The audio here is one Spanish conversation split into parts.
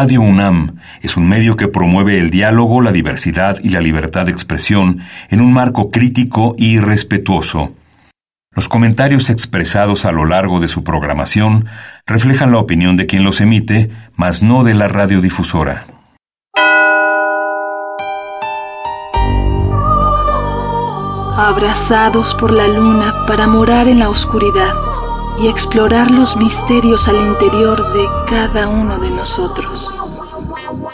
Radio UNAM es un medio que promueve el diálogo, la diversidad y la libertad de expresión en un marco crítico y respetuoso. Los comentarios expresados a lo largo de su programación reflejan la opinión de quien los emite, mas no de la radiodifusora. Abrazados por la luna para morar en la oscuridad y explorar los misterios al interior de cada uno de nosotros. Carpe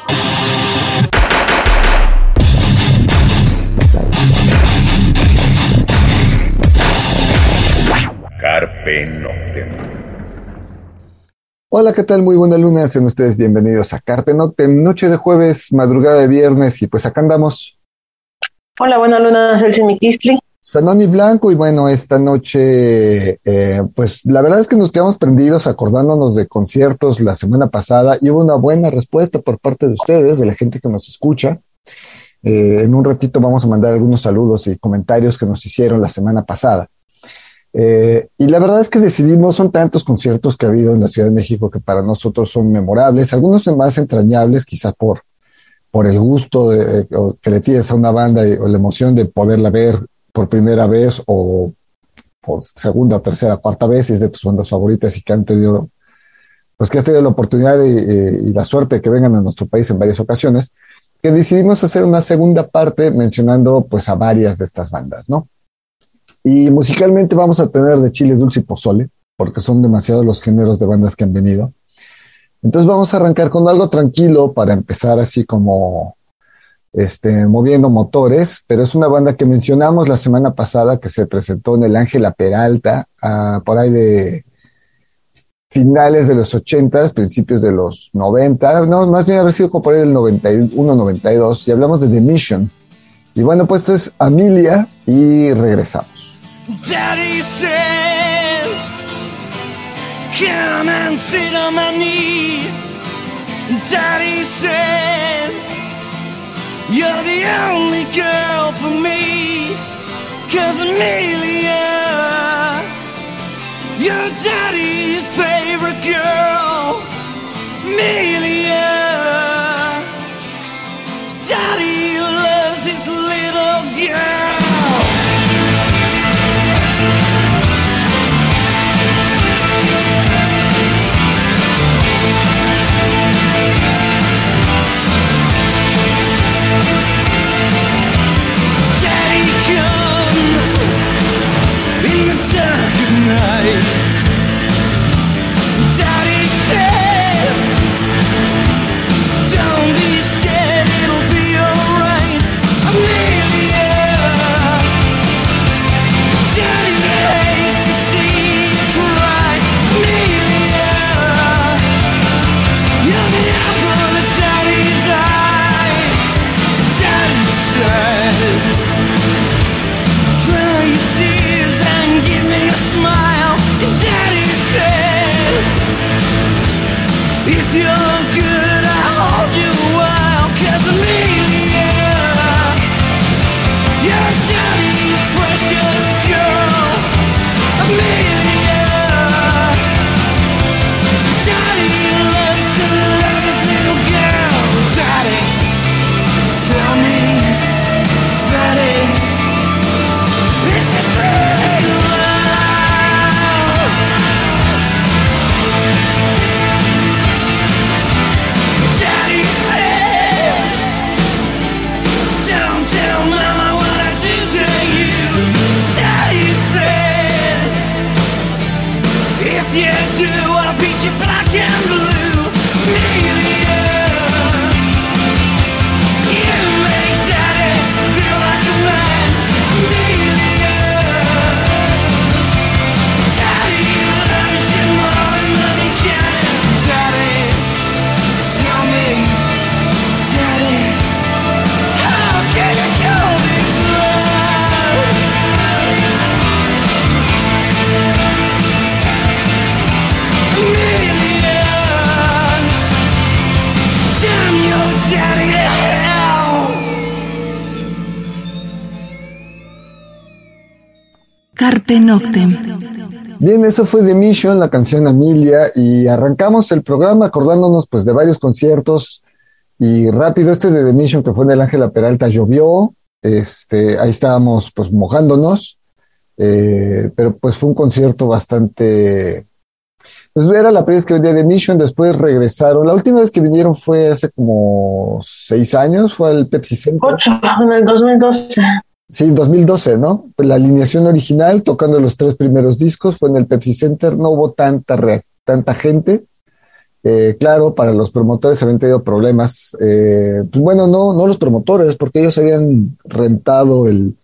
Noctem. Hola, ¿qué tal? Muy buena luna, sean ustedes bienvenidos a Carpe Noctem, noche de jueves, madrugada de viernes, y pues acá andamos. Hola, buena luna, Celsi Miquistli. Sanoni Blanco, y bueno, esta noche, eh, pues la verdad es que nos quedamos prendidos acordándonos de conciertos la semana pasada y hubo una buena respuesta por parte de ustedes, de la gente que nos escucha. Eh, en un ratito vamos a mandar algunos saludos y comentarios que nos hicieron la semana pasada. Eh, y la verdad es que decidimos, son tantos conciertos que ha habido en la Ciudad de México que para nosotros son memorables, algunos más entrañables, quizás por, por el gusto que le tienes a una banda o la emoción de poderla ver por primera vez o por segunda, tercera, cuarta vez, es de tus bandas favoritas y que han tenido, pues que has tenido la oportunidad y, y, la suerte de que vengan a nuestro país en varias ocasiones, que decidimos hacer una segunda parte mencionando pues a varias de estas bandas, ¿no? Y musicalmente vamos a tener de Chile Dulce y Pozole, porque son demasiados los géneros de bandas que han venido. Entonces vamos a arrancar con algo tranquilo para empezar así como este, moviendo motores, pero es una banda que mencionamos la semana pasada que se presentó en el Ángela Peralta, por ahí de finales de los 80, principios de los 90, no, más bien haber sido como por ahí del 91, 92, y hablamos de The Mission. Y bueno, pues esto es Amelia y regresamos. Daddy says, come and sit on my knee. Daddy says, You're the only girl for me. Cause Amelia, your daddy's favorite girl. Amelia, daddy loves his little girl. Daddy If you're. Carpe Noctem. Bien, eso fue The Mission, la canción Amelia, y arrancamos el programa acordándonos pues de varios conciertos y rápido este de The Mission que fue en el Ángela Peralta llovió, este, ahí estábamos pues mojándonos, eh, pero pues fue un concierto bastante, pues era la primera vez que venía The Mission, después regresaron, la última vez que vinieron fue hace como seis años, fue al Pepsi Center. Ocho, en el 2012. Sí, 2012, ¿no? Pues la alineación original, tocando los tres primeros discos, fue en el Pepsi Center, no hubo tanta, tanta gente. Eh, claro, para los promotores habían tenido problemas. Eh, pues bueno, no, no los promotores, porque ellos habían rentado el,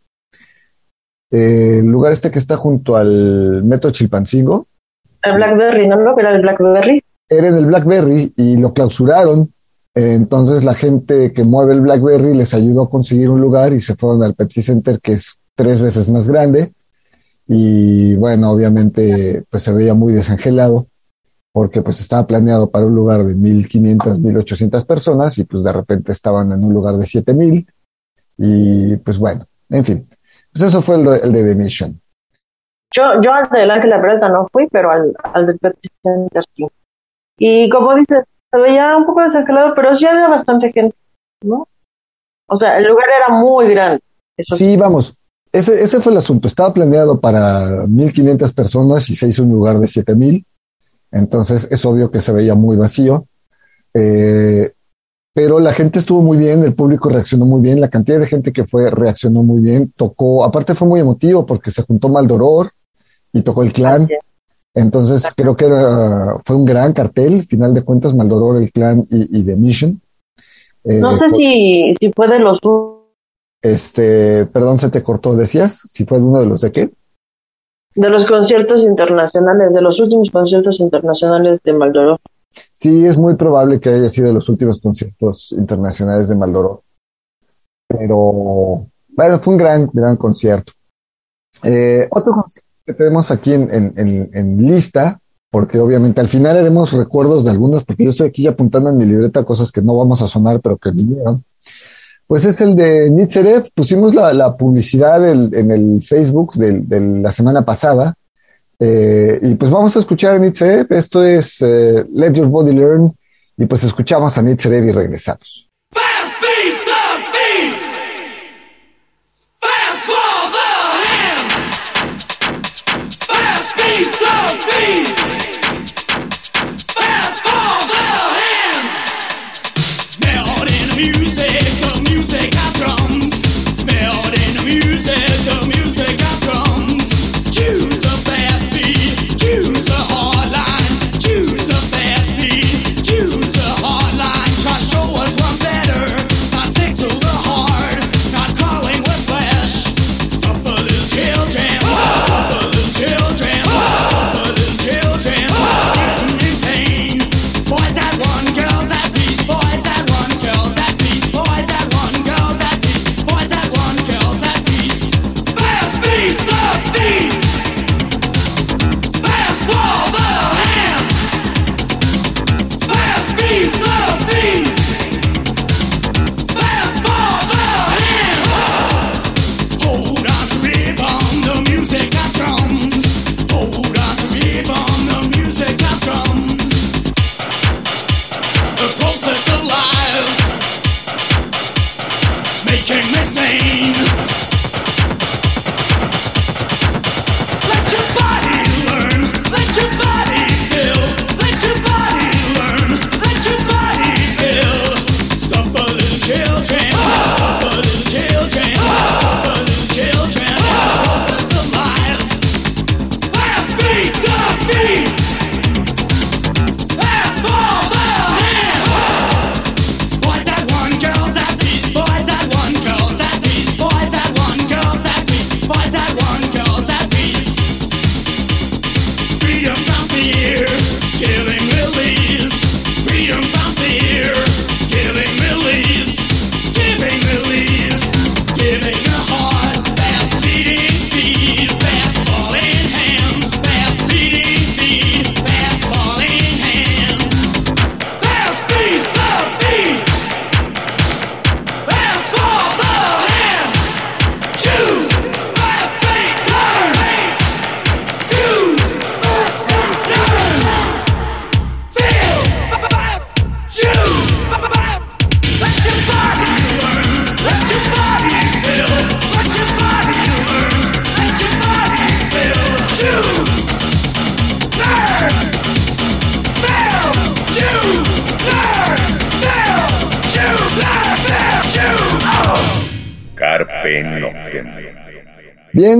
eh, el lugar este que está junto al Metro Chilpancingo. El Blackberry, ¿no? ¿No? Era el Blackberry. Era en el Blackberry y lo clausuraron. Entonces la gente que mueve el Blackberry les ayudó a conseguir un lugar y se fueron al Pepsi Center, que es tres veces más grande. Y bueno, obviamente pues se veía muy desangelado porque pues estaba planeado para un lugar de 1500, 1800 personas y pues de repente estaban en un lugar de 7000 y pues bueno, en fin, pues eso fue el de, The Mission. Yo, yo al del Ángela Peralta no fui, pero al, al del Pepsi Center sí. Y como dices, se veía un poco desangelado, pero sí había bastante gente, ¿no? O sea, el lugar era muy grande. Eso Sí, vamos, ese, ese fue el asunto, estaba planeado para 1500 personas y se hizo un lugar de 7000, entonces es obvio que se veía muy vacío. Eh, pero la gente estuvo muy bien, el público reaccionó muy bien, la cantidad de gente que fue reaccionó muy bien, tocó, aparte fue muy emotivo porque se juntó Maldoror y tocó el clan, es. Entonces creo que era, fue un gran cartel, final de cuentas Maldoror, el clan y, y The Mission. Eh, No sé si, si fue de los Este, perdón, se te cortó, decías, si fue de uno de los de qué? de los conciertos internacionales, de los últimos conciertos internacionales de Maldoror. Sí, es muy probable que haya sido de los últimos conciertos internacionales de Maldoror. Pero, bueno, fue un gran, gran concierto. Eh, otro concierto que tenemos aquí en, lista, porque obviamente al final haremos recuerdos de algunos, porque yo estoy aquí apuntando en mi libreta cosas que no vamos a sonar, pero que vinieron. Pues es el de Nitzerev. Pusimos la, publicidad en el Facebook de la semana pasada. Eh, y pues vamos a escuchar a Nitzerev. Esto es eh, Let Your Body Learn. Y pues escuchamos a Nitzerev y regresamos. Fast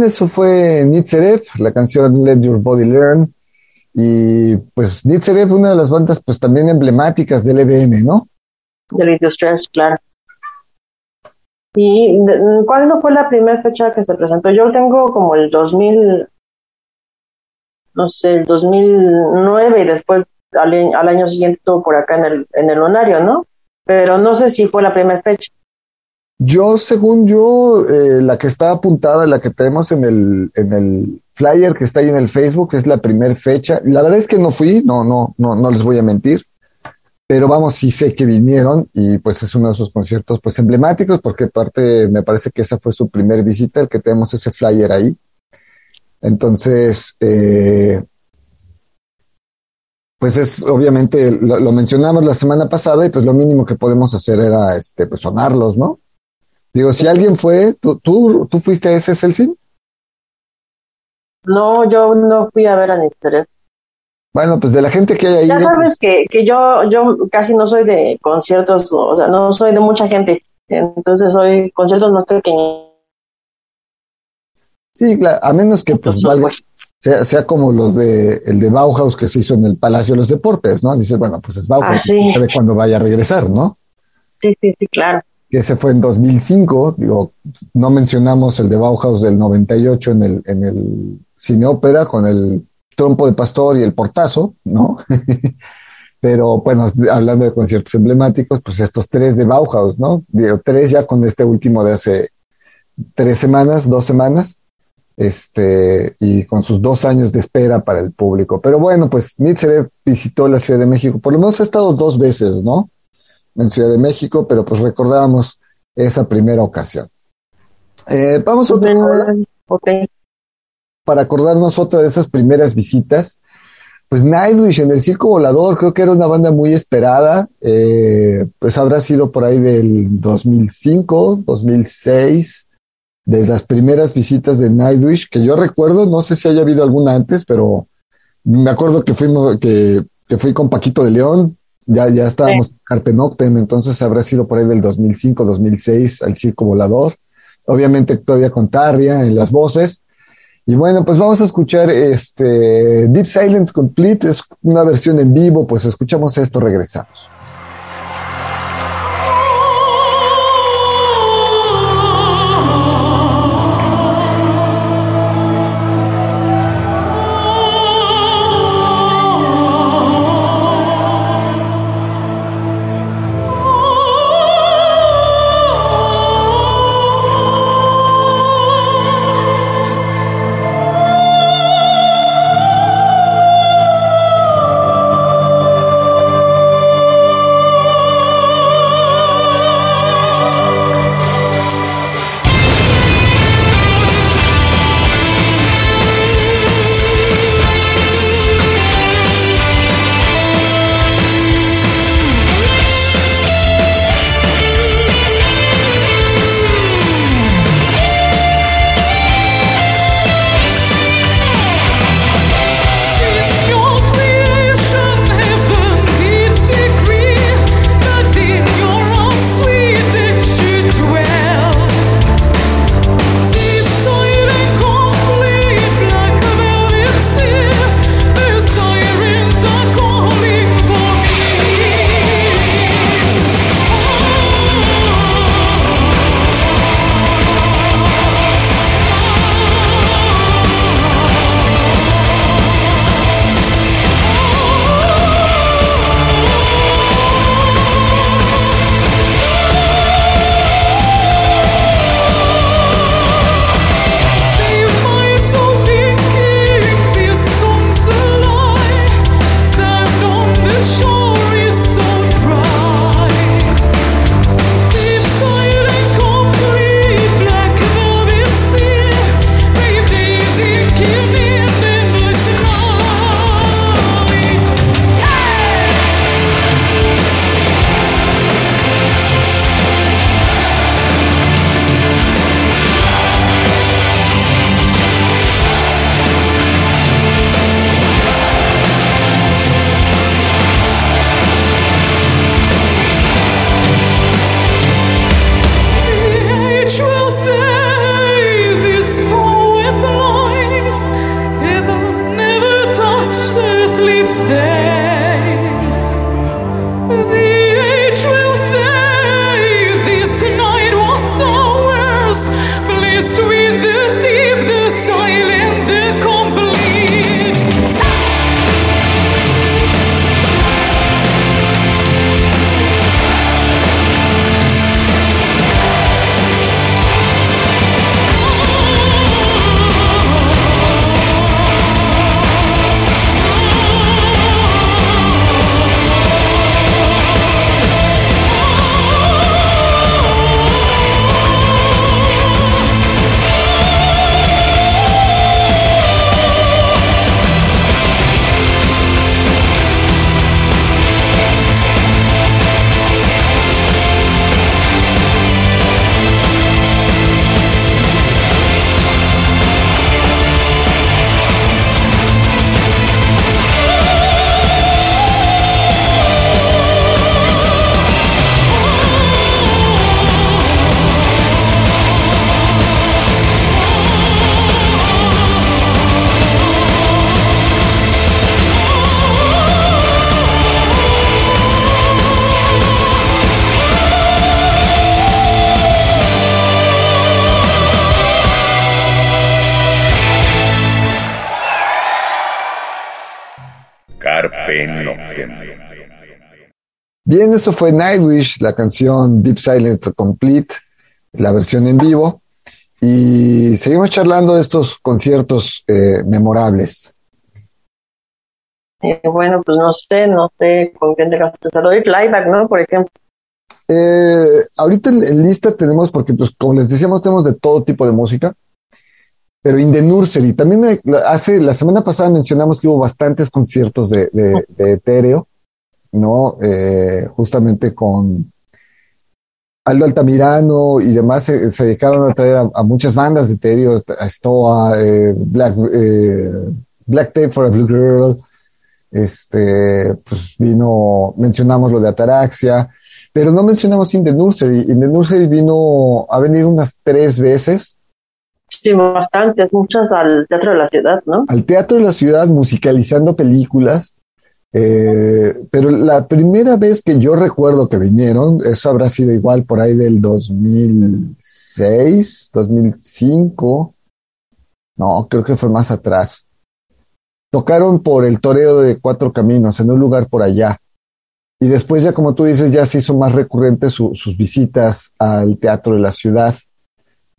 Eso fue Nitzerev, la canción Let Your Body Learn. Y pues Nitzerev, una de las bandas pues también emblemáticas del EBM, ¿no? Del Stress, claro. ¿Y cuándo fue la primera fecha que se presentó? Yo tengo como el 2000, no sé, el 2009 y después al, año siguiente estuvo por acá en el, en el lunario, ¿no? Pero no sé si fue la primera fecha. Yo, según yo, eh, la que está apuntada, la que tenemos en el, en el flyer que está ahí en el Facebook, es la primera fecha. La verdad es que no fui, no, no, no, no les voy a mentir. Pero vamos, sí sé que vinieron y pues es uno de esos conciertos pues emblemáticos porque parte, me parece que esa fue su primer visita, el que tenemos ese flyer ahí. Entonces, eh, pues es obviamente, lo, lo mencionamos la semana pasada y pues lo mínimo que podemos hacer era este, pues sonarlos, ¿no? Digo, si alguien fue, ¿tú, tú, tú fuiste a ese Celsin? No, yo no fui a ver a Nitzerev. Bueno, pues de la gente que hay ahí. Ya sabes que, que yo, yo casi no soy de conciertos, o sea, no soy de mucha gente. Entonces soy conciertos más pequeños. Sí, claro, a menos que pues valga- sea, sea como los de el de Bauhaus que se hizo en el Palacio de los Deportes, ¿no? Dices, bueno, pues es Bauhaus, Ah, sí. sabe cuándo vaya a regresar, ¿no? Sí, sí, sí, claro. Que ese fue en 2005, digo, no mencionamos el de Bauhaus del 98 en el, en el cine ópera con el trompo de pastor y el portazo, ¿no? Pero bueno, hablando de conciertos emblemáticos, pues estos tres de Bauhaus, ¿no? Digo, tres ya con este último de hace tres semanas, dos semanas, este, y con sus dos años de espera para el público. Pero bueno, pues Nietzsche visitó la Ciudad de México, por lo menos ha estado dos veces, ¿no? En Ciudad de México, pero pues recordábamos esa primera ocasión. Eh, vamos a otra Ok. para acordarnos otra de esas primeras visitas. Pues Nightwish en el Circo Volador, creo que era una banda muy esperada. eh, pues habrá sido por ahí del 2005, 2006, de las primeras visitas de Nightwish, que yo recuerdo, no sé si haya habido alguna antes, pero me acuerdo que fuimos, que, que fui con Paquito de León, ya, ya estábamos Carpe Noctem, entonces habrá sido por ahí del 2005, 2006 al Circo Volador. Obviamente todavía con Tarria en las voces. Y bueno, pues vamos a escuchar este Deep Silence Complete, es una versión en vivo, pues escuchamos esto, regresamos. Bien, eso fue Nightwish, la canción Deep Silent Complete, la versión en vivo. Y seguimos charlando de estos conciertos eh, memorables. Eh, bueno, pues no sé, no sé con quién te vas a hacerlo. Y Playback, ¿no? Por ejemplo. Eh, ahorita en, en lista tenemos, porque pues como les decíamos, tenemos de todo tipo de música, pero in the nursery, también hace, la semana pasada mencionamos que hubo bastantes conciertos de, de, de etéreo, ¿no? Eh, justamente con Aldo Altamirano y demás se, se dedicaron a traer a, a muchas bandas de etéreo, a Stoa, eh, Black, eh, Black Tape for a Blue Girl, este, pues vino, mencionamos lo de Ataraxia, pero no mencionamos In the Nursery. In the Nursery vino, ha venido unas tres veces Sí, bastantes, muchas al Teatro de la Ciudad, ¿no? al Teatro de la Ciudad musicalizando películas. Eh, pero la primera vez que yo recuerdo que vinieron, eso habrá sido igual por ahí del 2006, 2005. No, creo que fue más atrás. Tocaron por el Toreo de Cuatro Caminos, en un lugar por allá. Y después ya, como tú dices, ya se hizo más recurrente su- sus visitas al Teatro de la Ciudad.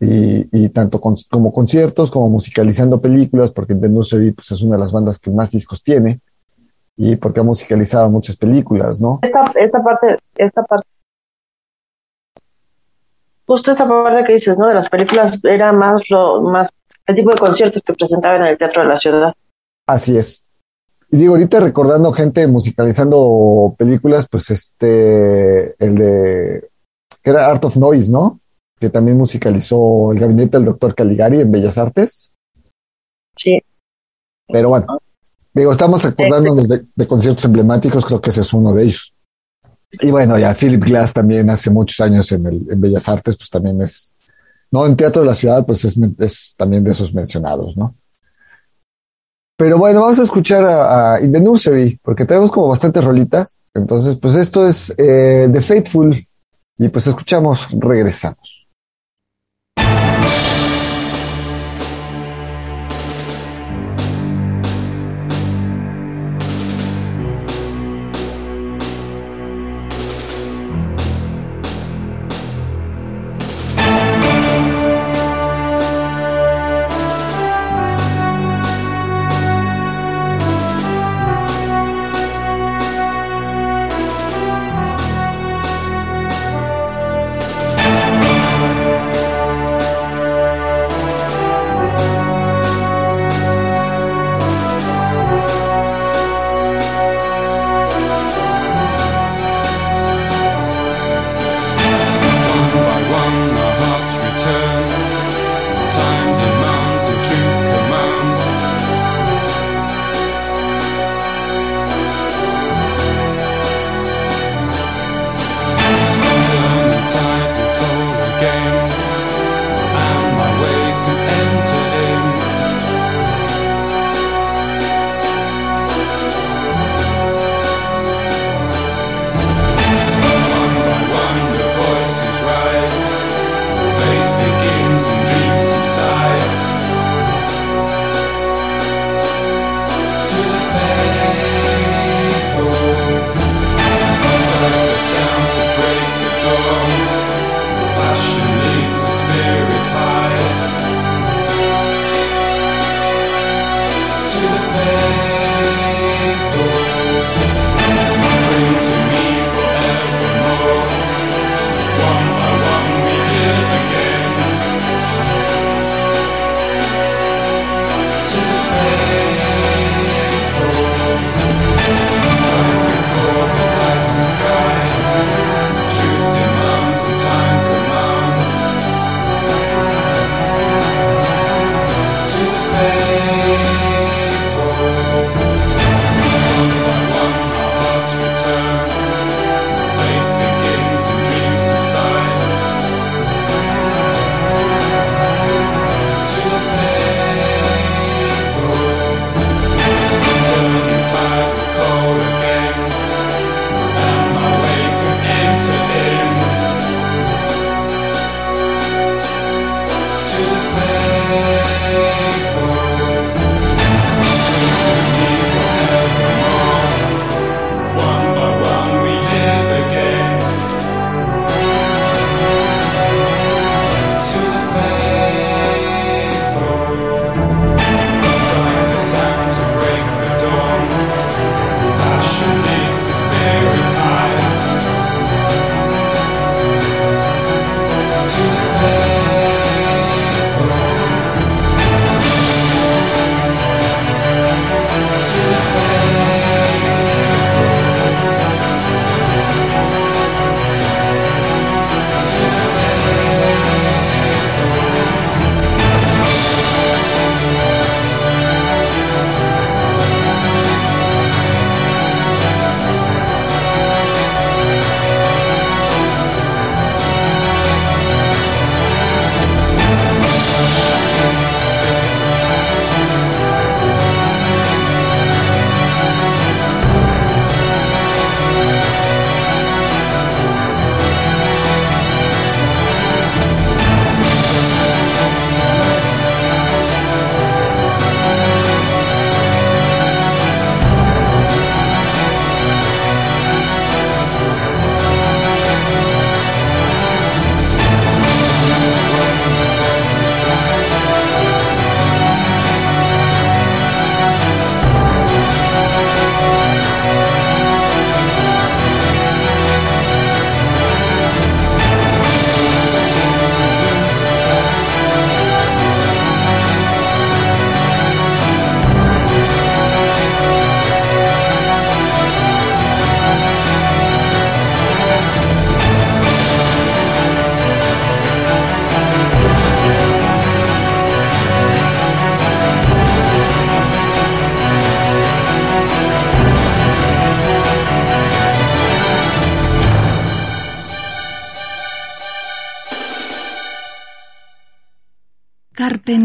Y, tanto con- como conciertos como musicalizando películas, porque The Nursery pues, es una de las bandas que más discos tiene y porque ha musicalizado muchas películas, ¿no? Esta, esta parte, esta parte. Justo esta parte que dices, ¿no? De las películas era más lo, más el tipo de conciertos que presentaban en el Teatro de la Ciudad. Así es. Y digo, ahorita recordando gente musicalizando películas, pues este, el de, que era Art of Noise, ¿no? Que también musicalizó el gabinete del doctor Caligari en Bellas Artes. Sí. Pero bueno, digo, estamos acordándonos de, de conciertos emblemáticos, creo que ese es uno de ellos. Y bueno, ya Philip Glass también hace muchos años en, el, en Bellas Artes, pues también es, no, en Teatro de la Ciudad, pues es, es también de esos mencionados, ¿no? Pero bueno, vamos a escuchar a, a In the Nursery, porque tenemos como bastantes rolitas. Entonces, pues esto es eh, The Faithful, y pues escuchamos, regresamos.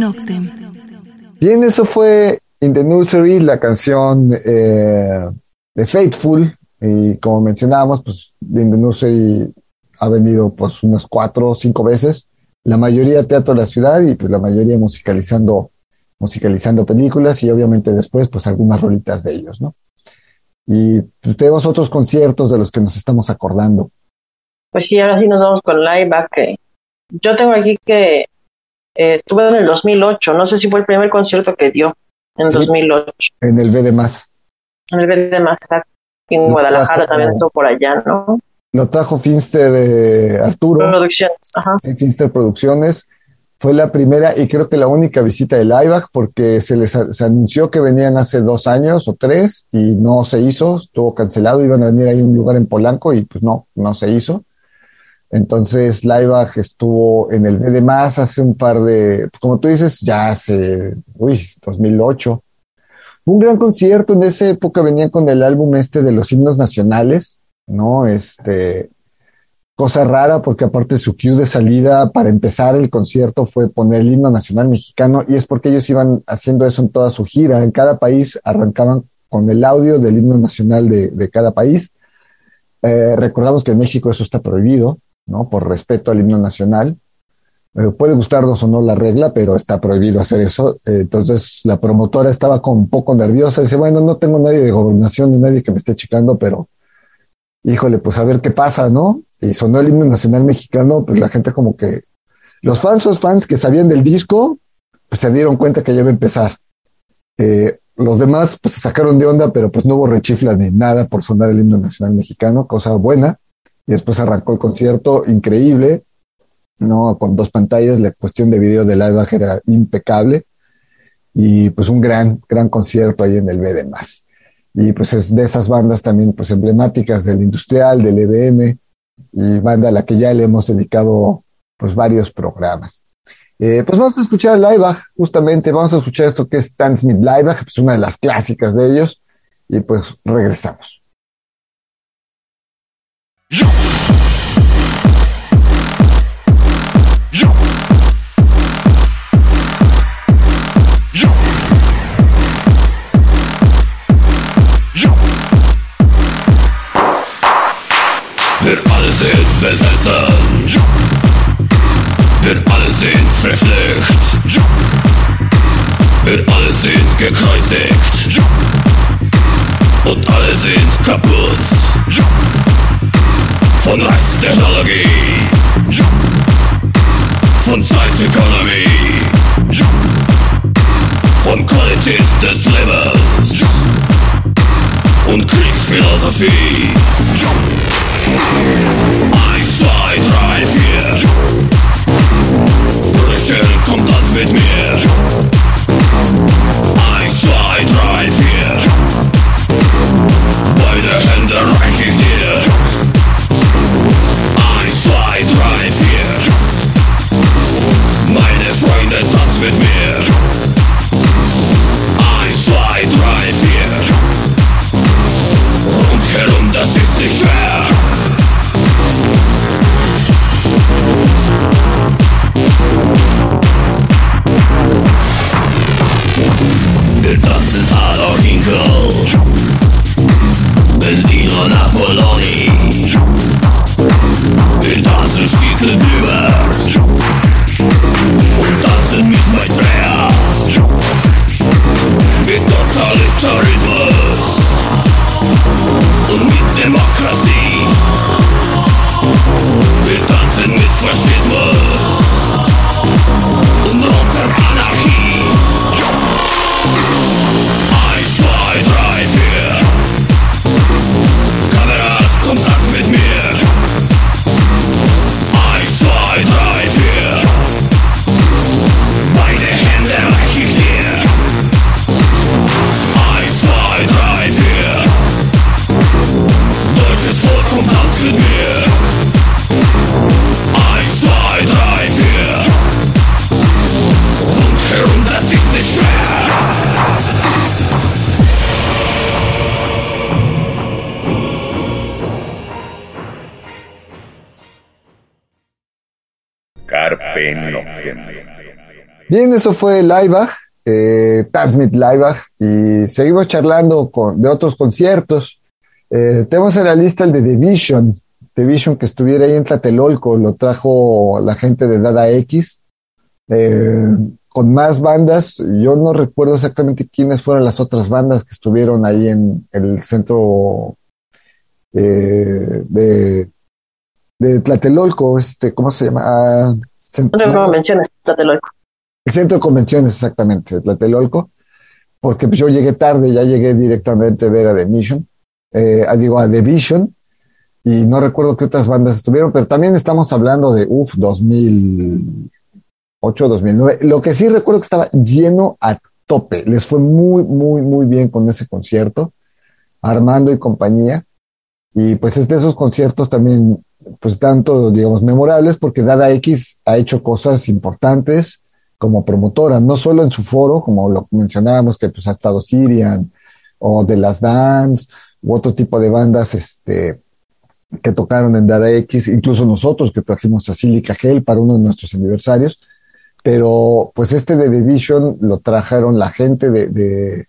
Noctem. Bien, eso fue In the Nursery, la canción eh, de Faithful. Y como mencionábamos, pues In the Nursery ha venido pues unas cuatro o cinco veces. La mayoría teatro de la ciudad y pues la mayoría musicalizando, musicalizando películas y obviamente después pues algunas rolitas de ellos, ¿no? Y pues, tenemos otros conciertos de los que nos estamos acordando. Pues sí, ahora sí nos vamos con Live que yo tengo aquí que eh, estuve en el 2008, no sé si fue el primer concierto que dio en Sí. 2008, En el B de más. en el BD Master, en Lo Guadalajara trajo- también estuvo por allá, ¿no? Lo trajo Finster eh, Arturo. Producciones, ajá. en Finster Producciones. Fue la primera y creo que la única visita de Liveback porque se les a- se anunció que venían hace dos años o tres y no se hizo, estuvo cancelado, iban a venir ahí a un lugar en Polanco y pues no, no se hizo. Entonces Liveback estuvo en el B de más hace un par de, como tú dices, ya hace, uy, 2008. Un gran concierto, en esa época venían con el álbum este de los himnos nacionales, ¿no? Este, cosa rara porque aparte su cue de salida para empezar el concierto fue poner el himno nacional mexicano y es porque ellos iban haciendo eso en toda su gira. En cada país arrancaban con el audio del himno nacional de, de cada país. Eh, recordamos que en México eso está prohibido, ¿no? Por respeto al himno nacional. Eh, puede gustarnos o no la regla, pero está prohibido hacer eso. Eh, entonces la promotora estaba como un poco nerviosa. Dice, bueno, no tengo nadie de gobernación ni nadie que me esté checando, pero híjole, pues a ver qué pasa, ¿no? Y sonó el himno nacional mexicano, pues la gente como que, los falsos fans que sabían del disco, pues se dieron cuenta que ya iba a empezar. Eh, los demás, pues se sacaron de onda, pero pues no hubo rechifla ni nada por sonar el himno nacional mexicano, cosa buena. Y después arrancó el concierto, increíble, ¿no? Con dos pantallas, la cuestión de video de live era impecable. Y pues un gran, gran concierto ahí en el B de más y pues es de esas bandas también pues emblemáticas del industrial, del EBM y banda a la que ya le hemos dedicado pues varios programas. Eh, pues vamos a escuchar Laibach, justamente vamos a escuchar esto que es Stan Smith Laibach, pues una de las clásicas de ellos y pues regresamos. Wir alle sind besessen. Wir alle sind verflucht. Wir alle sind gekreuzigt. Und alle sind kaputt. Von Reiztechnologie. Von Zeitekonomie. Von Qualität des Lebens. Und Kriegsphilosophie. Bien, eso fue Laibach, eh, Tasmit Laibach, y seguimos charlando con, de otros conciertos. Eh, tenemos en la lista el de The Vision, The Vision que estuviera ahí en Tlatelolco, lo trajo la gente de Dada X, eh, con más bandas. Yo no recuerdo exactamente quiénes fueron las otras bandas que estuvieron ahí en el centro eh, de, de Tlatelolco, este, ¿cómo se llama? Cent- No, no, no menciones, Tlatelolco. el centro de convenciones, exactamente, de Tlatelolco, porque pues, yo llegué tarde, ya llegué directamente a ver a The Mission, eh, a, digo, a The Vision, y no recuerdo qué otras bandas estuvieron, pero también estamos hablando de, uff, 2008, 2009. Lo que sí recuerdo que estaba lleno a tope, les fue muy, muy, muy bien con ese concierto, Armando y compañía, y pues es de esos conciertos también, pues tanto, digamos, memorables, porque Dada X ha hecho cosas importantes, como promotora, no solo en su foro, como lo mencionábamos, que pues ha estado Sirian o de las Dance u otro tipo de bandas este, que tocaron en Dada X, incluso nosotros que trajimos a Silica Gel para uno de nuestros aniversarios, pero pues este de Division lo trajeron la gente de, de,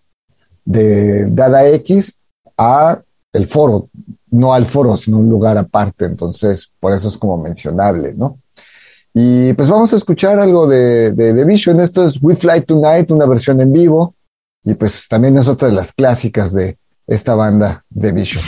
de Dada X a el foro, no al foro, sino un lugar aparte, entonces por eso es como mencionable, ¿no? Y pues vamos a escuchar algo de, de, Vision. Esto es We Fly Tonight, una versión en vivo. Y pues también es otra de las clásicas de esta banda de Vision.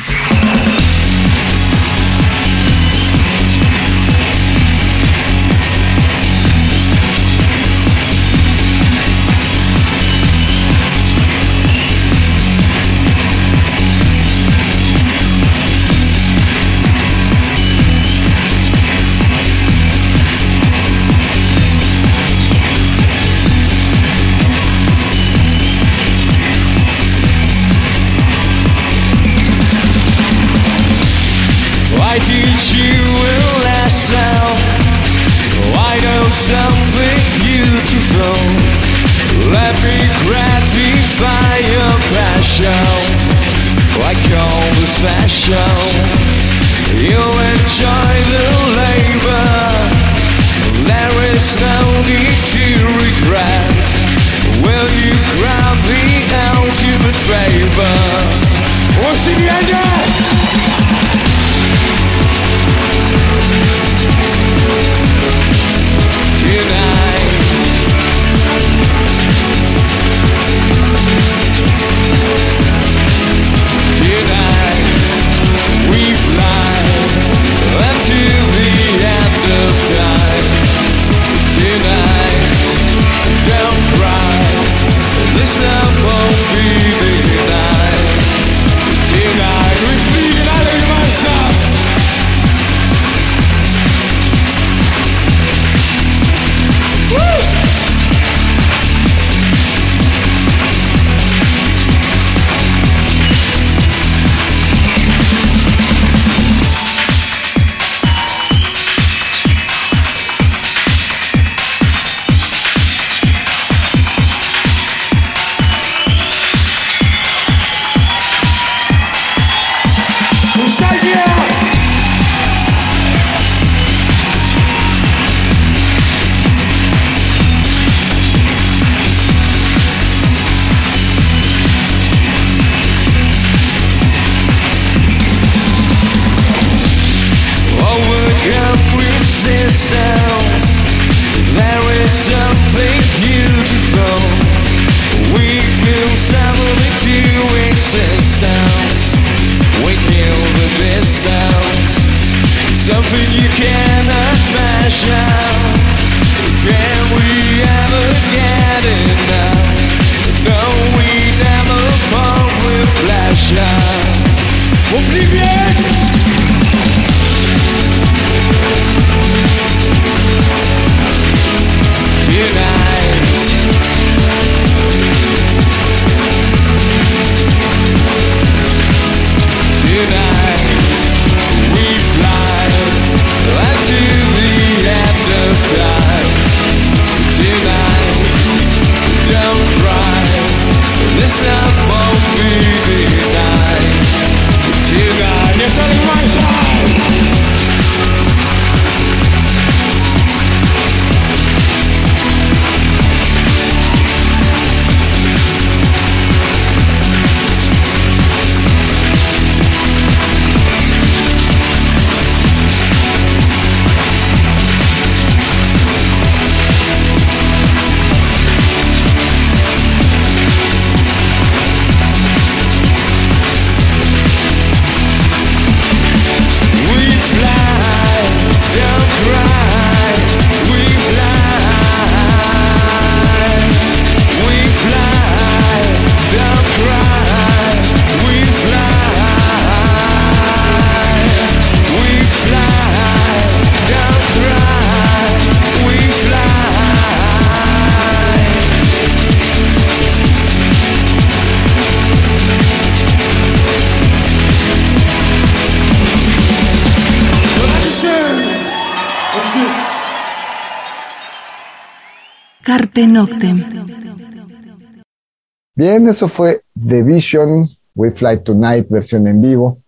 Bien, eso fue The Vision, We Fly Tonight, versión en vivo.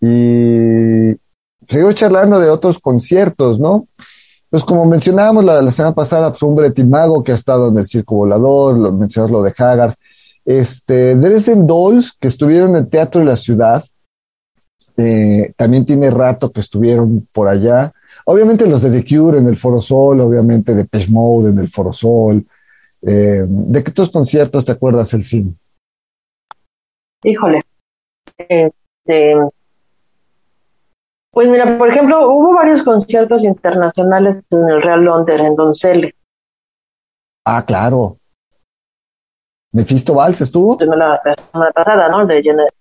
Y seguimos charlando de otros conciertos, ¿no? Pues como mencionábamos la, la semana pasada, pues un Mago que ha estado en el Circo Volador, lo, mencionas lo de Hagar. Este, Dresden Dolls, que estuvieron en el Teatro de la Ciudad, eh, también tiene rato que estuvieron por allá. Obviamente los de The Cure en el Foro Sol, obviamente de Pesh Mode en el Foro Sol. Eh, ¿De qué otros conciertos te acuerdas, el cine? Híjole. Este. Pues mira, por ejemplo, hubo varios conciertos internacionales en el Real Londres, en Donceles. Ah, claro. Mephisto Valls estuvo. La, la semana pasada, ¿no? De Janet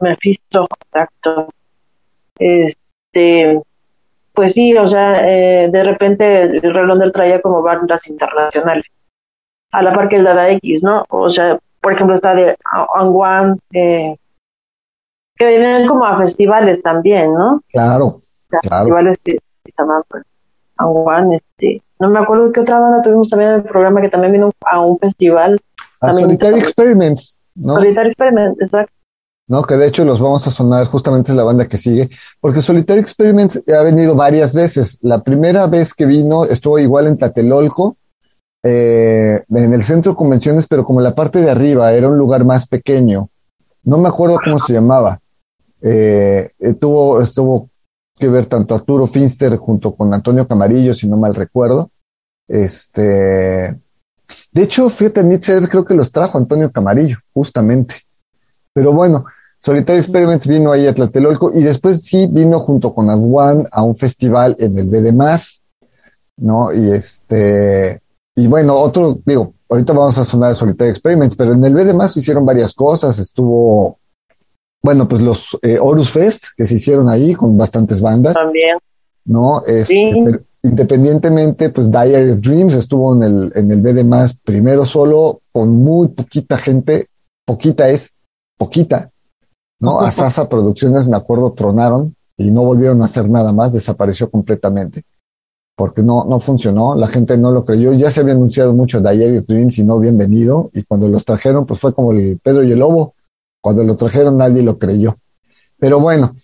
Mephisto, exacto. Este. Pues sí, o sea, eh, de repente el Real Londres traía como bandas internacionales. A la par que el Dada X, ¿no? O sea, por ejemplo, está de Anguan, eh, que vienen como a festivales también, ¿no? Claro, claro. Festivales que se llaman pues, Anguan, este, no me acuerdo qué otra banda tuvimos también en el programa que también vino a un festival. A Solitary Experiments, ¿no? Solitary Experiment, exacto. ¿No? Que de hecho los vamos a sonar, justamente es la banda que sigue, porque Solitary Experiments ha venido varias veces. La primera vez que vino estuvo igual en Tlatelolco, eh, en el centro de convenciones, pero como la parte de arriba, era un lugar más pequeño. No me acuerdo cómo se llamaba. Eh, tuvo, que ver tanto Arturo Finster junto con Antonio Camarillo, si no mal recuerdo. Este, de hecho, fíjate, Nitzer creo que los trajo Antonio Camarillo, justamente. Pero bueno, Solitary Experiments vino ahí a Tlatelolco y después sí vino junto con Adwan a un festival en el BD ¿no? Y este, y bueno, otro, digo, ahorita vamos a sonar de Solitary Experiments, pero en el BD hicieron varias cosas, estuvo, bueno, pues los eh, Horus Fest que se hicieron ahí con bastantes bandas, También. ¿no? Este, Sí. pero independientemente, pues Diary of Dreams estuvo en el, en el BD primero solo, con muy poquita gente, poquita es poquita, ¿no? A Sasa Producciones, me acuerdo, tronaron y no volvieron a hacer nada más, desapareció completamente, porque no, no funcionó, la gente no lo creyó, ya se había anunciado mucho Diary of Dreams y no bienvenido, y cuando los trajeron, pues fue como el Pedro y el Lobo, cuando lo trajeron nadie lo creyó. Pero bueno,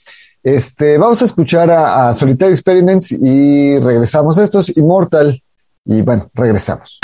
este, vamos a escuchar a, a Solitary Experiments y regresamos. Esto es Immortal y bueno, regresamos.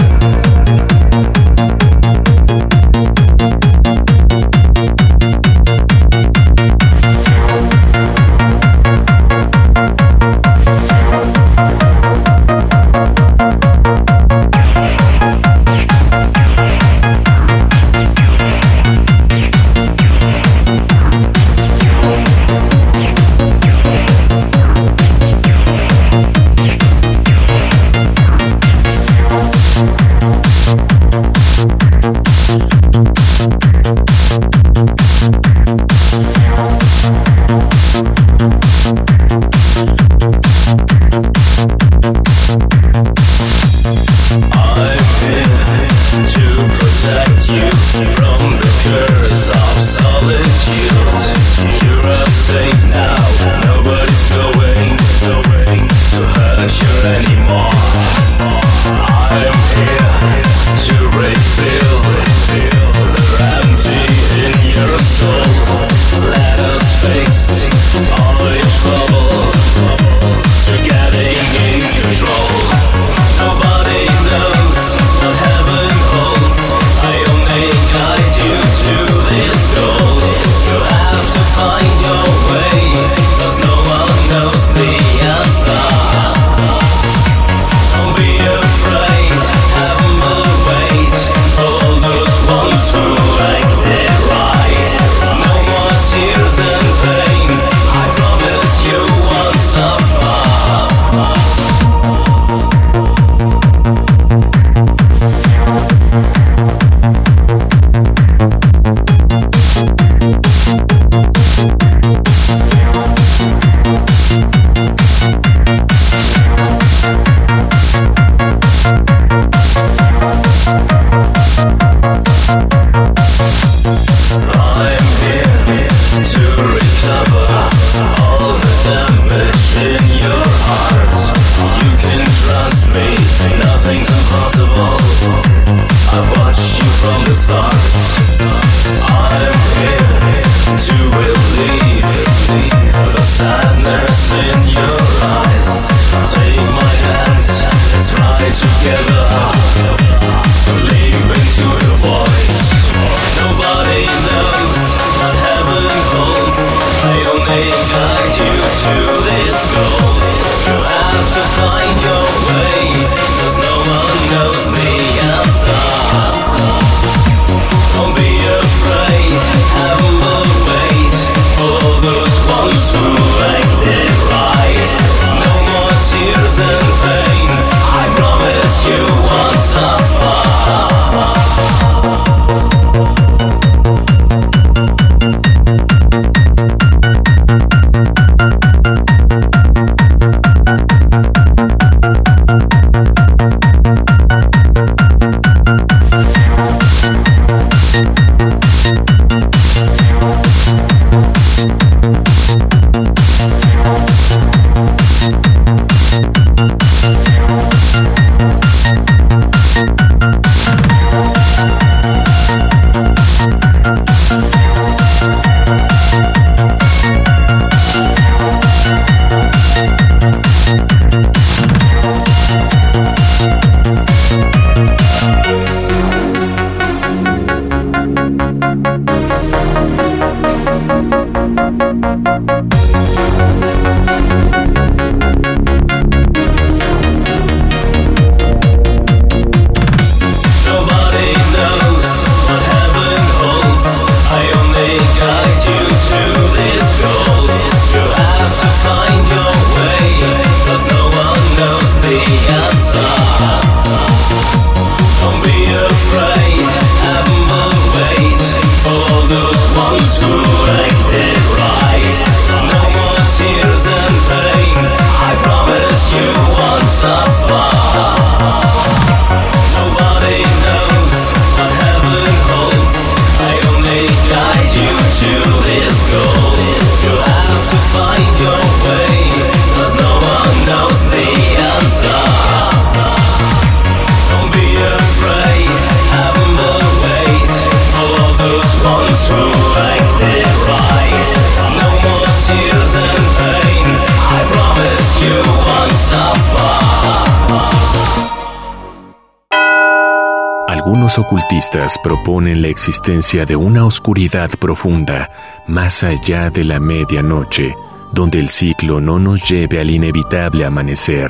Ocultistas proponen la existencia de una oscuridad profunda más allá de la medianoche, donde el ciclo no nos lleve al inevitable amanecer.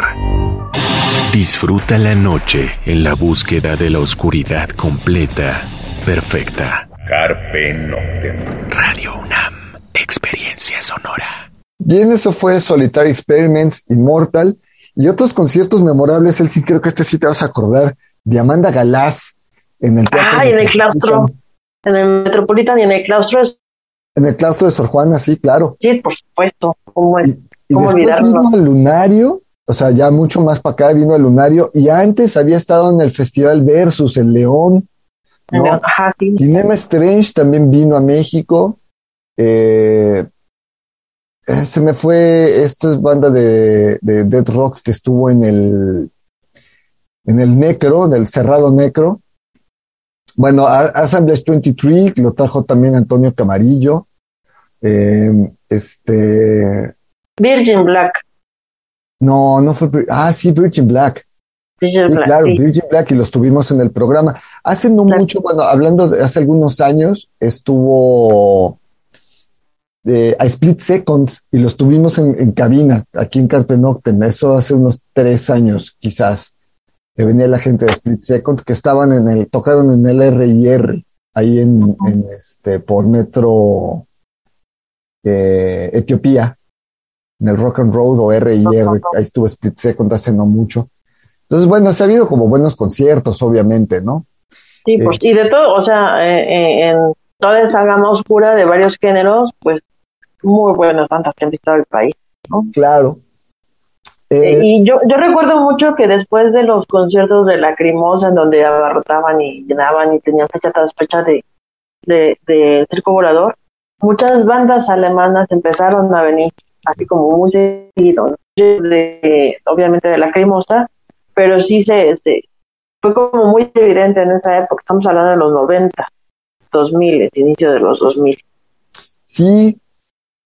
Disfruta la noche en la búsqueda de la oscuridad completa, perfecta. Carpe Noctem. Radio UNAM, experiencia sonora. Bien, eso fue Solitary Experiments, Immortal y otros conciertos memorables. Él sí creo que este sí te vas a acordar de Amanda Galás en el teatro. Ah, en el claustro. En el Metropolitan y en el claustro. En el claustro de Sor Juana, sí, claro. Sí, por supuesto. ¿Cómo es? Y, y ¿Cómo después vino al Lunario, o sea, ya mucho más para acá vino al Lunario, y antes había estado en el Festival Versus en León. ¿no? el- Ajá, sí. Cinema Strange también vino a México. Eh, eh, se me fue, esto es banda de, de Dead Rock que estuvo en el, en el Necro, en el Cerrado Necro. Bueno, Assemblage 23 lo trajo también Antonio Camarillo. Eh, este, Virgin Black. no, no fue, ah, sí, Virgin Black. Virgin Sí, Black. claro, sí. Virgin Black y los tuvimos en el programa. Hace no mucho, bueno, hablando de hace algunos años, estuvo eh, a Split Second y los tuvimos en, en cabina aquí en Carpe Noctem. Eso hace unos tres años, quizás. Que venía la gente de Split Second que estaban en el, tocaron en el R&R ahí en, en este, por Metro eh, Etiopía, en el Rock and Road o R&R. Ahí estuvo Split Second hace no mucho. Entonces, bueno, se ha habido como buenos conciertos, obviamente, ¿no? Sí, Eh. pues, y de todo, o sea, eh, eh, en toda esa gama oscura de varios géneros, pues muy buenas bandas que han visitado el país. Claro. Eh, y yo, yo recuerdo mucho que después de los conciertos de Lacrimosa, en donde abarrotaban y llenaban y tenían fecha tras fecha de, de, de Circo Volador, muchas bandas alemanas empezaron a venir, así como muy seguido, ¿no? de, obviamente de Lacrimosa, pero sí se, se- fue como muy evidente en esa época, estamos hablando de los 90, 2000, inicio de los 2000. sí,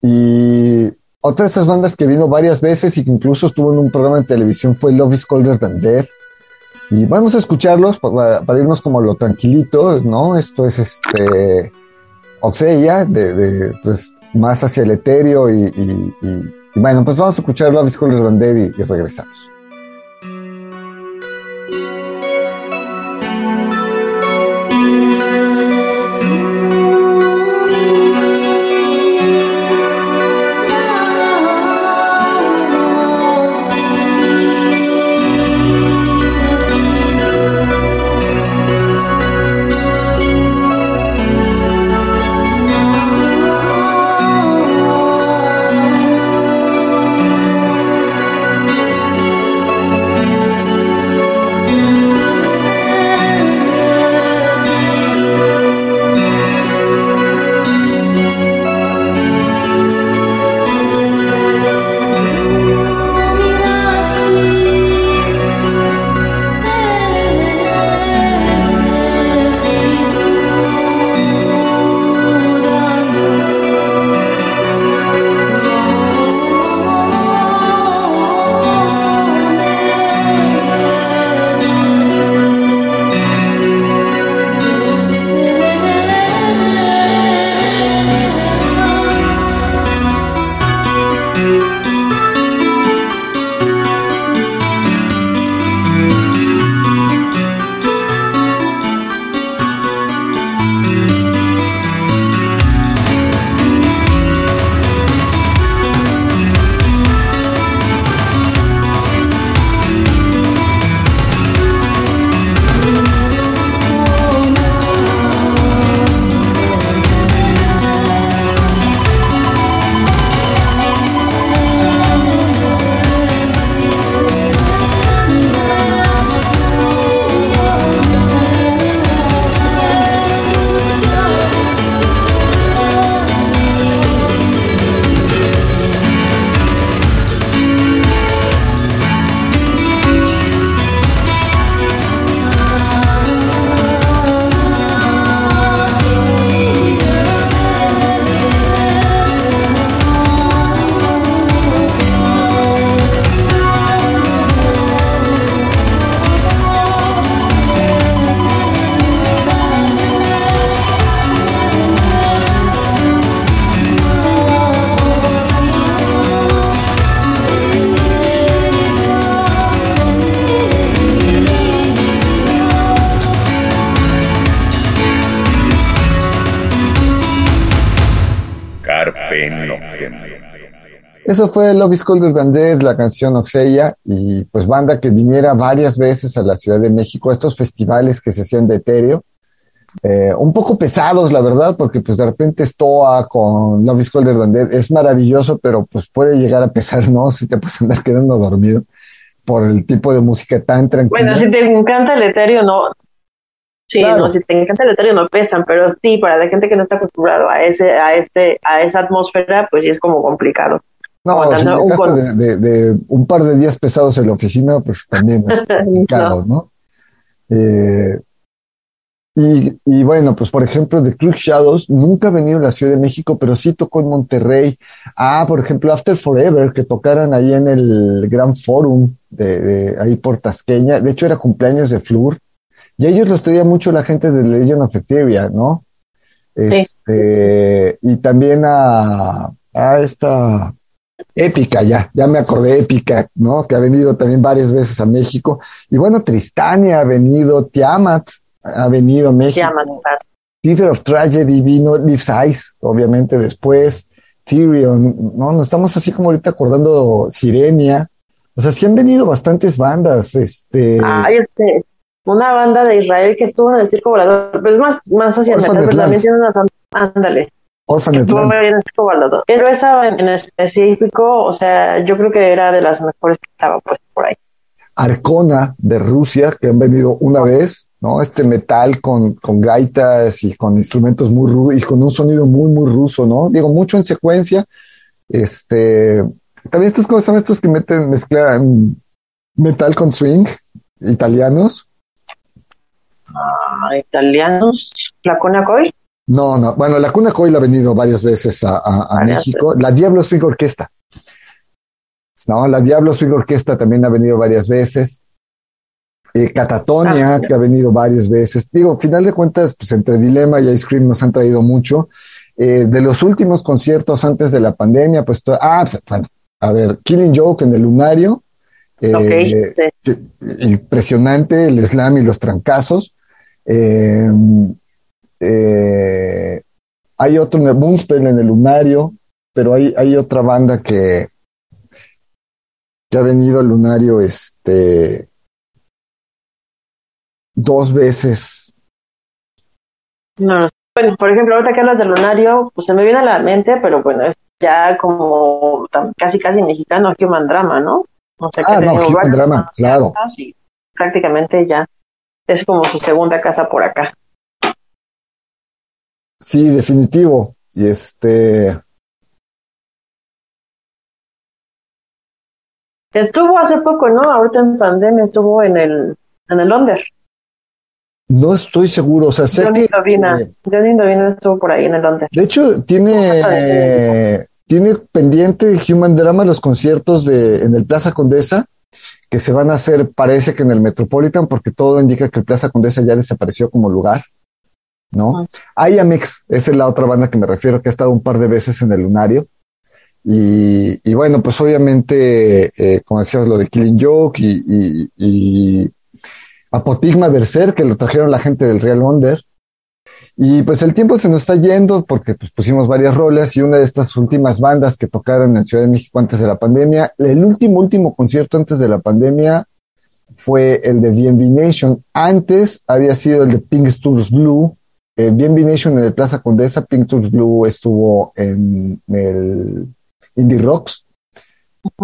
y otra de estas bandas que vino varias veces y que incluso estuvo en un programa de televisión fue Love is Colder Than Death. Y vamos a escucharlos para, irnos como lo tranquilito, ¿no? Esto es este Oxeia, de, pues más hacia el etéreo y, y- bueno, pues vamos a escuchar Love is Colder Than Death y- y regresamos. Eso fue Love is Dead, la canción Oxeya, y pues banda que viniera varias veces a la Ciudad de México, a estos festivales que se hacían de etéreo, eh, un poco pesados, la verdad, porque pues de repente Stoa con Love is Colder Than Dead es maravilloso, pero pues puede llegar a pesar, ¿no? Si te puedes andar quedando dormido por el tipo de música tan tranquila. Bueno, si te encanta el etéreo, no. Sí, Claro. no, si te encanta el etéreo no pesan, pero sí, para la gente que no está acostumbrado a ese, a este, a esa atmósfera, pues sí es como complicado. No, si ¿no? Un de, de- de un par de días pesados en la oficina, pues también es complicado, ¿no? Eh, y, y bueno, pues por ejemplo, The Crook Shadows nunca ha venido a la Ciudad de México, pero sí tocó en Monterrey. Ah, por ejemplo, After Forever, que tocaran ahí en el Gran Forum de, de ahí por Tasqueña. De hecho, era cumpleaños de Flur. Y a ellos los traía mucho la gente de Legion of Etheria, ¿no? Este, y también a, a esta Épica, ya, ya me acordé, Épica, ¿no? Que ha venido también varias veces a México. Y bueno, Tristania ha venido, Tiamat ha venido a México. Claro. Theater of Tragedy vino, Live Size, obviamente después, Tyrion, ¿no? Nos estamos así como ahorita acordando Sirenia. O sea, sí han venido bastantes bandas, este, Hay este, una banda de Israel que estuvo en el circo volador, pues más, más hacia el metal, pero también tiene una ándale, Circo volador. Pero esa en, específico, o sea, yo creo que era de las mejores que estaba pues por ahí. Arcona de Rusia, que han venido una vez, ¿no? Este metal con, con gaitas y con instrumentos muy rudos y con un sonido muy, muy ruso, ¿no? Digo, mucho en secuencia. Este, también estos cosas son estos que meten, mezclan metal con swing, italianos. Ah, italianos, Flacona Coy, No, no, bueno, la Cuna Coil ha venido varias veces a, a- a Varias México. La Diablo Swing Orquesta. No, la Diablo Swing Orquesta también ha venido varias veces. Eh, Catatonia, Ah, que ha venido varias veces. Digo, final de cuentas, pues entre Dilema y Ice Cream nos han traído mucho. Eh, de los últimos conciertos antes de la pandemia, pues, ah, pues, bueno, a ver, Killing Joke en el Lunario. Eh, impresionante el slam y los trancazos. Eh, hay otro, Moonspell en el Lunario, pero hay, hay otra banda que, que ha venido al Lunario este, dos veces. No. Bueno, por ejemplo, ahorita que hablas del lunario, pues se me viene a la mente, pero bueno, es ya como casi casi mexicano Human Drama, ¿no? O sea, Ah, ha no, Human Drama, claro. prácticamente ya es como su segunda casa por acá. Sí, definitivo. Y este, Estuvo hace poco, ¿no? Ahorita en pandemia estuvo en el en el Londres. no estoy seguro, o sea, sé Johnny que, Indovina, eh, Johnny estuvo por ahí en el Londres. De hecho, tiene, tiene pendiente Human Drama los conciertos de, en el Plaza Condesa que se van a hacer, parece que en el Metropolitan, porque todo indica que el Plaza Condesa ya desapareció como lugar, ¿no? IAMX, esa es la otra banda que me refiero, que ha estado un par de veces en el Lunario. Y, y bueno, pues obviamente, eh, como decías, lo de Killing Joke y, y, y Apotigma Berser, que lo trajeron la gente del Real Wonder. Y pues el tiempo se nos está yendo porque pues, pusimos varias rolas y una de estas últimas bandas que tocaron en Ciudad de México antes de la pandemia, el último, último concierto antes de la pandemia fue el de BNB Nation. Antes había sido el de Pink Tours Blue. Eh, Nation en el Plaza Condesa, Pink Tours Blue estuvo en el Indie Rocks.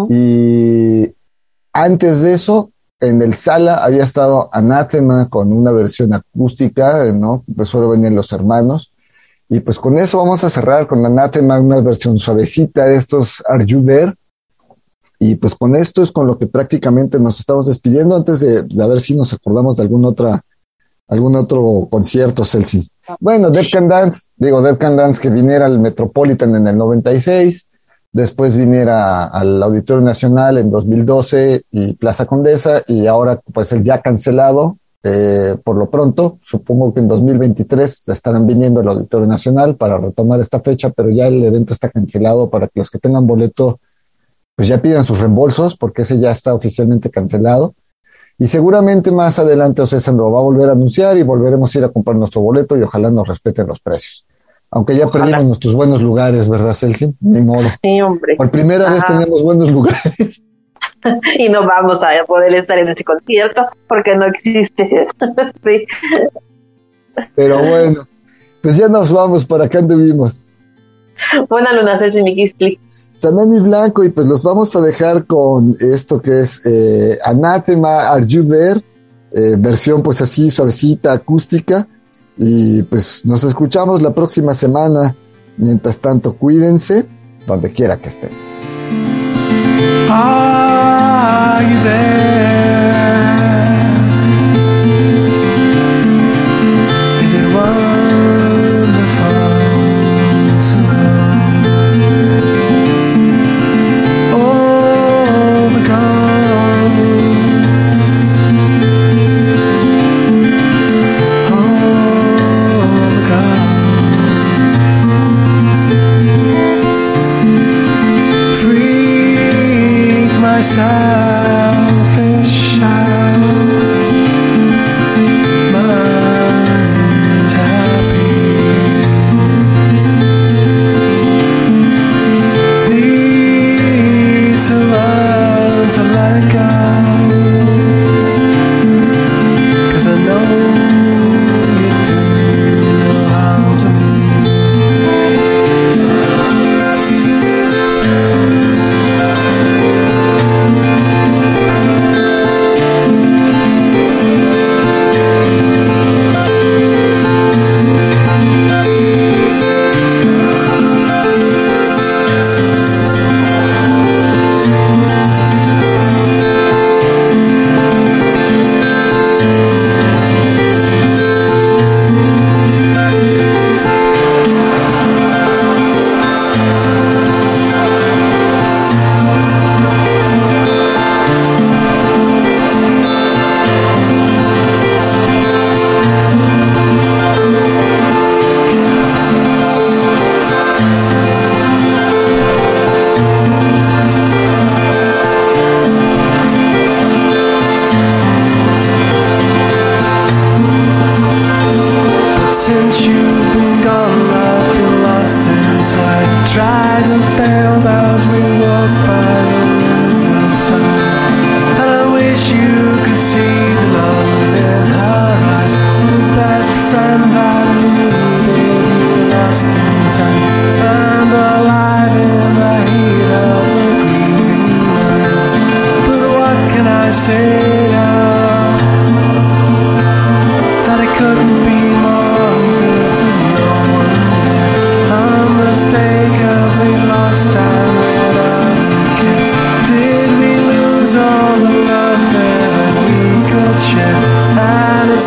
Y antes de eso, en el Sala había estado Anathema con una versión acústica, ¿no? Pues solo venían los hermanos. Y pues con eso vamos a cerrar con Anathema, una versión suavecita de estos Are You There? Y pues con esto es con lo que prácticamente nos estamos despidiendo antes de, de a ver si nos acordamos de algún otra, algún otro concierto, Celsi. Bueno, Dead Can Dance, digo Dead Can Dance que viniera al Metropolitan en el 96, después viniera al Auditorio Nacional en 2012 y Plaza Condesa y ahora pues el ya cancelado eh, por lo pronto, supongo que en 2023 se estarán viniendo al Auditorio Nacional para retomar esta fecha, pero ya el evento está cancelado para que los que tengan boleto pues ya pidan sus reembolsos porque ese ya está oficialmente cancelado. Y seguramente más adelante Ocesa lo va a volver a anunciar y volveremos a ir a comprar nuestro boleto y ojalá nos respeten los precios. Aunque ya Ojalá. perdimos nuestros buenos lugares, ¿verdad, Celsi? Ni modo. Sí, hombre. Por primera vez tenemos buenos lugares. Y no vamos a poder estar en ese concierto porque no existe. sí. Pero bueno, pues ya nos vamos. ¿Para acá anduvimos? Buena luna, Celsi Mikistli. Sanani Blanco, y pues los vamos a dejar con esto que es eh, Are You There, eh, versión pues así suavecita, acústica, y pues nos escuchamos la próxima semana. Mientras tanto, cuídense donde quiera que estén. Are you?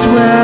And